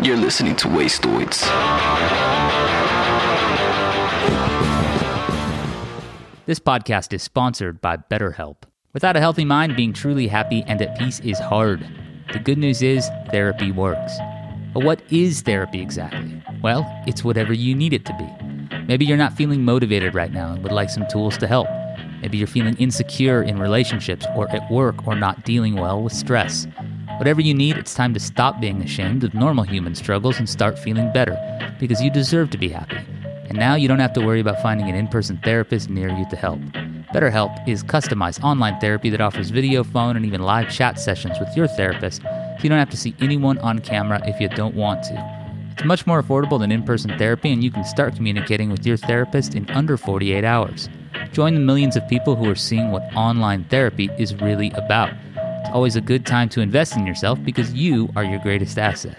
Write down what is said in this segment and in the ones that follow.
You're listening to Wastoids. This podcast is sponsored by BetterHelp. Without a healthy mind, being truly happy and at peace is hard. The good news is therapy works. But what is therapy exactly? Well, it's whatever you need it to be. Maybe you're not feeling motivated right now and would like some tools to help. Maybe you're feeling insecure in relationships or at work or not dealing well with stress. Whatever you need, it's time to stop being ashamed of normal human struggles and start feeling better because you deserve to be happy. And now you don't have to worry about finding an in person therapist near you to help. BetterHelp is customized online therapy that offers video, phone, and even live chat sessions with your therapist, so you don't have to see anyone on camera if you don't want to. It's much more affordable than in person therapy, and you can start communicating with your therapist in under 48 hours. Join the millions of people who are seeing what online therapy is really about. It's always a good time to invest in yourself because you are your greatest asset.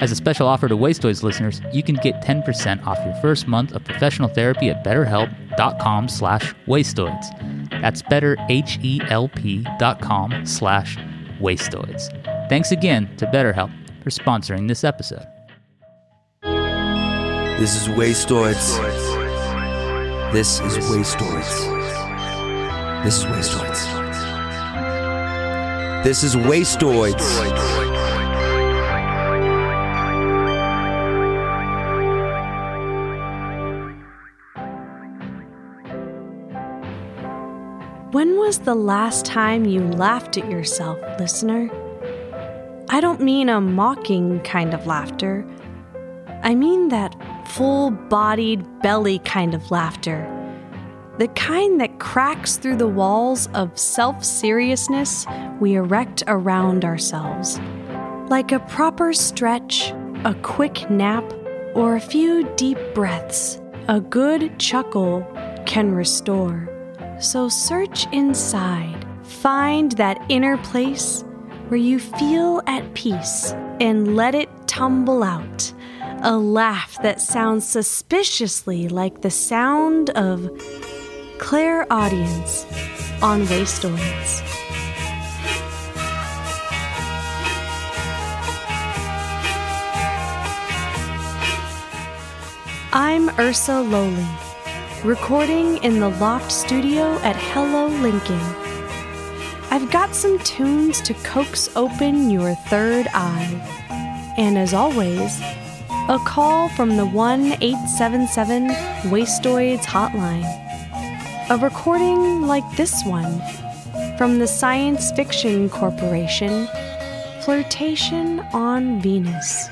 As a special offer to Wastoids listeners, you can get 10% off your first month of professional therapy at betterhelp.com slash wastoids. That's betterhelp.com slash wastoids. Thanks again to BetterHelp for sponsoring this episode. This is Wastoids. This is Wastoids. This is Wastoids. This is Wastoids. When was the last time you laughed at yourself, listener? I don't mean a mocking kind of laughter. I mean that full bodied, belly kind of laughter. The kind that cracks through the walls of self seriousness we erect around ourselves. Like a proper stretch, a quick nap, or a few deep breaths, a good chuckle can restore. So search inside, find that inner place where you feel at peace, and let it tumble out. A laugh that sounds suspiciously like the sound of clairaudience on Wastoids. I'm Ursa Lowley, recording in the Loft Studio at Hello Lincoln. I've got some tunes to coax open your third eye. And as always, a call from the 1 877 Wastoids hotline. A recording like this one from the Science Fiction Corporation Flirtation on Venus.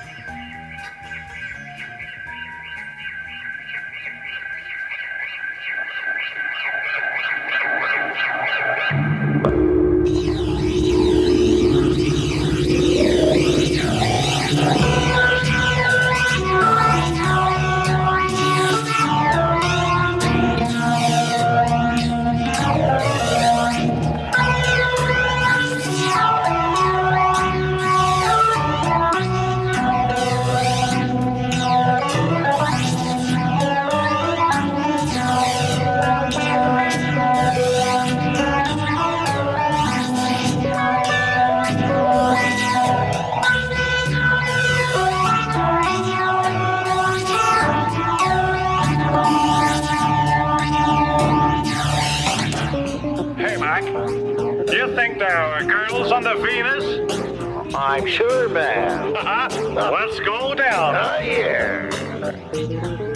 You think there are girls on the Venus? I'm sure, man. Uh-huh. Let's go down. Oh, yeah.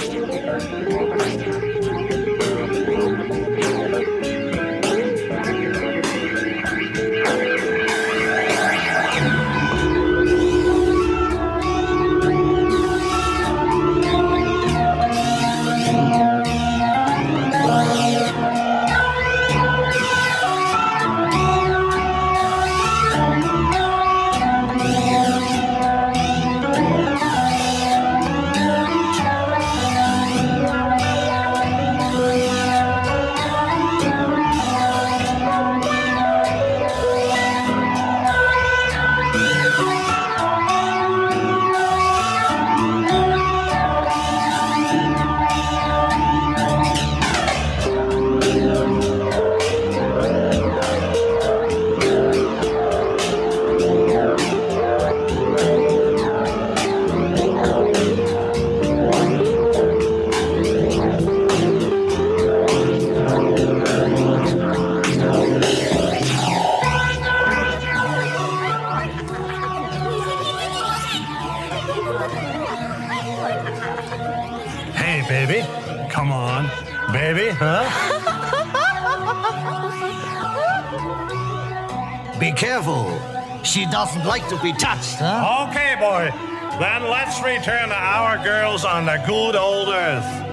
She doesn't like to be touched, huh? Okay, boy. Then let's return to our girls on the good old earth.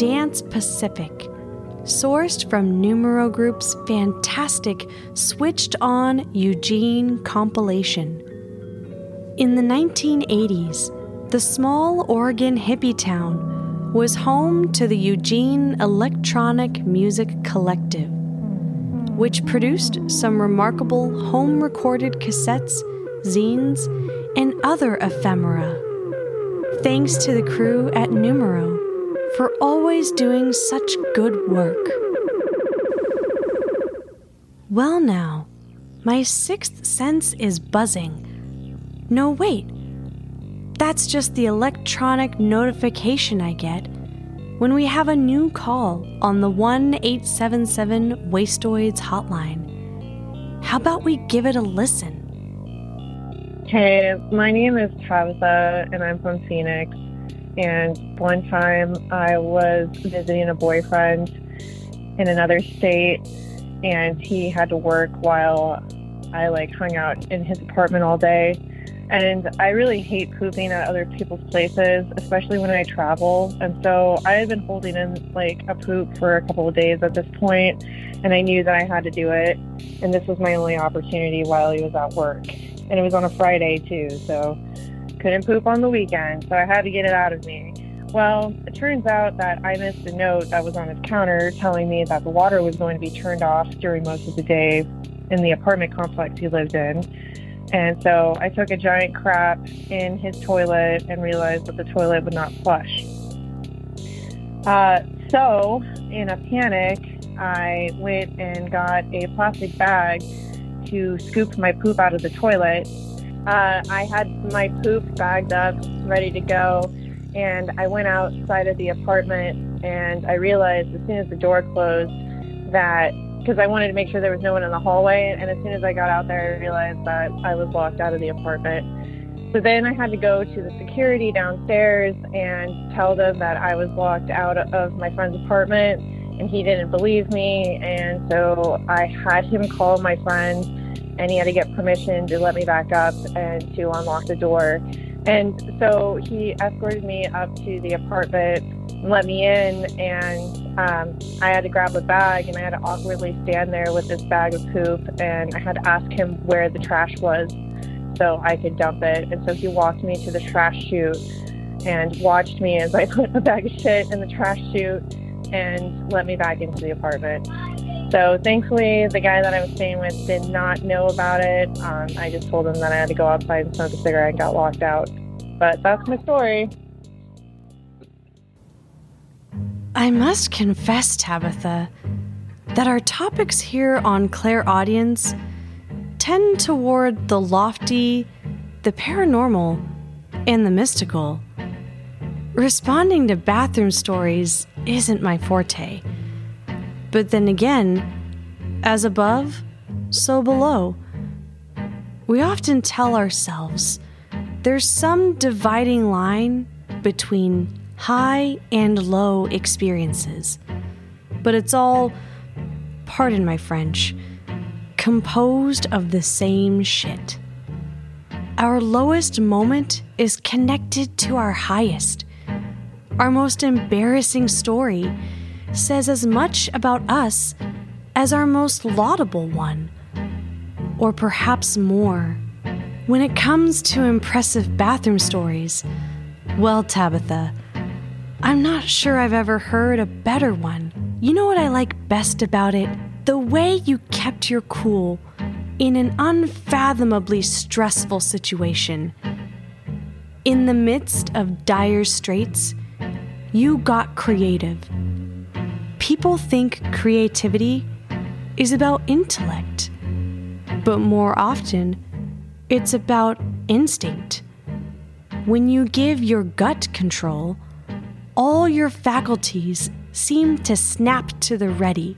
Dance Pacific, sourced from Numero Group's fantastic Switched On Eugene compilation. In the 1980s, the small Oregon hippie town was home to the Eugene Electronic Music Collective, which produced some remarkable home recorded cassettes, zines, and other ephemera. Thanks to the crew at Numero for always doing such good work. Well, now, my sixth sense is buzzing. No, wait. That's just the electronic notification I get when we have a new call on the 1 877 Wastoids hotline. How about we give it a listen? Hey, my name is Tabitha, and I'm from Phoenix. And one time I was visiting a boyfriend in another state, and he had to work while I like hung out in his apartment all day. And I really hate pooping at other people's places, especially when I travel. And so I had been holding in like a poop for a couple of days at this point, and I knew that I had to do it. And this was my only opportunity while he was at work. And it was on a Friday too, so couldn't poop on the weekend, so I had to get it out of me. Well, it turns out that I missed a note that was on his counter telling me that the water was going to be turned off during most of the day in the apartment complex he lived in. And so I took a giant crap in his toilet and realized that the toilet would not flush. Uh, so, in a panic, I went and got a plastic bag to scoop my poop out of the toilet. Uh, I had my poop bagged up, ready to go, and I went outside of the apartment and I realized as soon as the door closed that because I wanted to make sure there was no one in the hallway. And as soon as I got out there, I realized that I was locked out of the apartment. So then I had to go to the security downstairs and tell them that I was locked out of my friend's apartment and he didn't believe me. And so I had him call my friend and he had to get permission to let me back up and to unlock the door. And so he escorted me up to the apartment and let me in, and um, I had to grab a bag, and I had to awkwardly stand there with this bag of poop, and I had to ask him where the trash was so I could dump it. And so he walked me to the trash chute and watched me as I put a bag of shit in the trash chute and let me back into the apartment. So thankfully, the guy that I was staying with did not know about it. Um, I just told him that I had to go outside and smoke a cigarette and got locked out. But that's my story. I must confess, Tabitha, that our topics here on Clairaudience tend toward the lofty, the paranormal, and the mystical. Responding to bathroom stories isn't my forte. But then again, as above, so below. We often tell ourselves there's some dividing line between high and low experiences. But it's all, pardon my French, composed of the same shit. Our lowest moment is connected to our highest. Our most embarrassing story says as much about us as our most laudable one, or perhaps more. When it comes to impressive bathroom stories, well, Tabitha, I'm not sure I've ever heard a better one. You know what I like best about it? The way you kept your cool in an unfathomably stressful situation. In the midst of dire straits, you got creative. People think creativity is about intellect, but more often, it's about instinct. When you give your gut control, all your faculties seem to snap to the ready.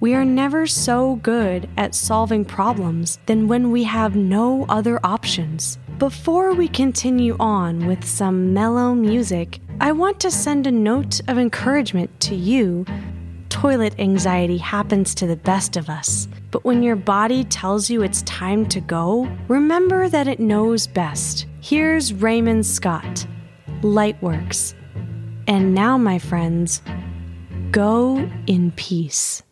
We are never so good at solving problems than when we have no other options. Before we continue on with some mellow music, I want to send a note of encouragement to you. Toilet anxiety happens to the best of us, but when your body tells you it's time to go, remember that it knows best. Here's Raymond Scott, Lightworks. And now, my friends, go in peace.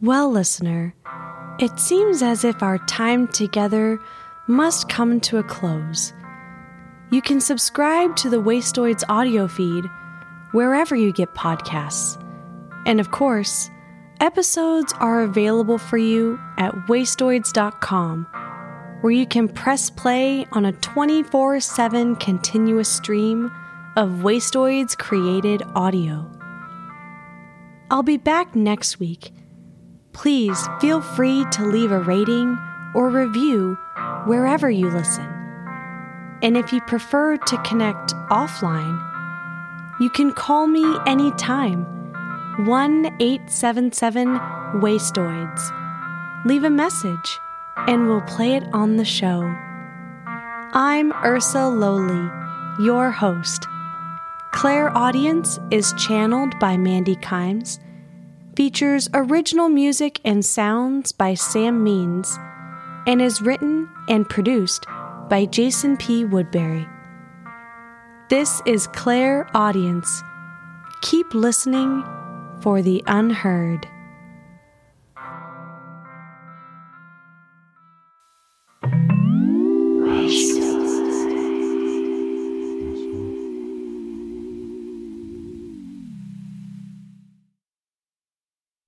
Well, listener, it seems as if our time together must come to a close. You can subscribe to the Wastoids audio feed wherever you get podcasts. And of course, episodes are available for you at wastoids.com where you can press play on a 24 7 continuous stream of Wastoids created audio. I'll be back next week. Please feel free to leave a rating or review wherever you listen. And if you prefer to connect offline, you can call me anytime. 1 877 Wastoids. Leave a message and we'll play it on the show. I'm Ursa Lowly, your host. Clairaudience is channeled by Mandy Kimes, features original music and sounds by Sam Means, and is written and produced by Jason P. Woodbury. This is Clairaudience. Keep listening for the unheard.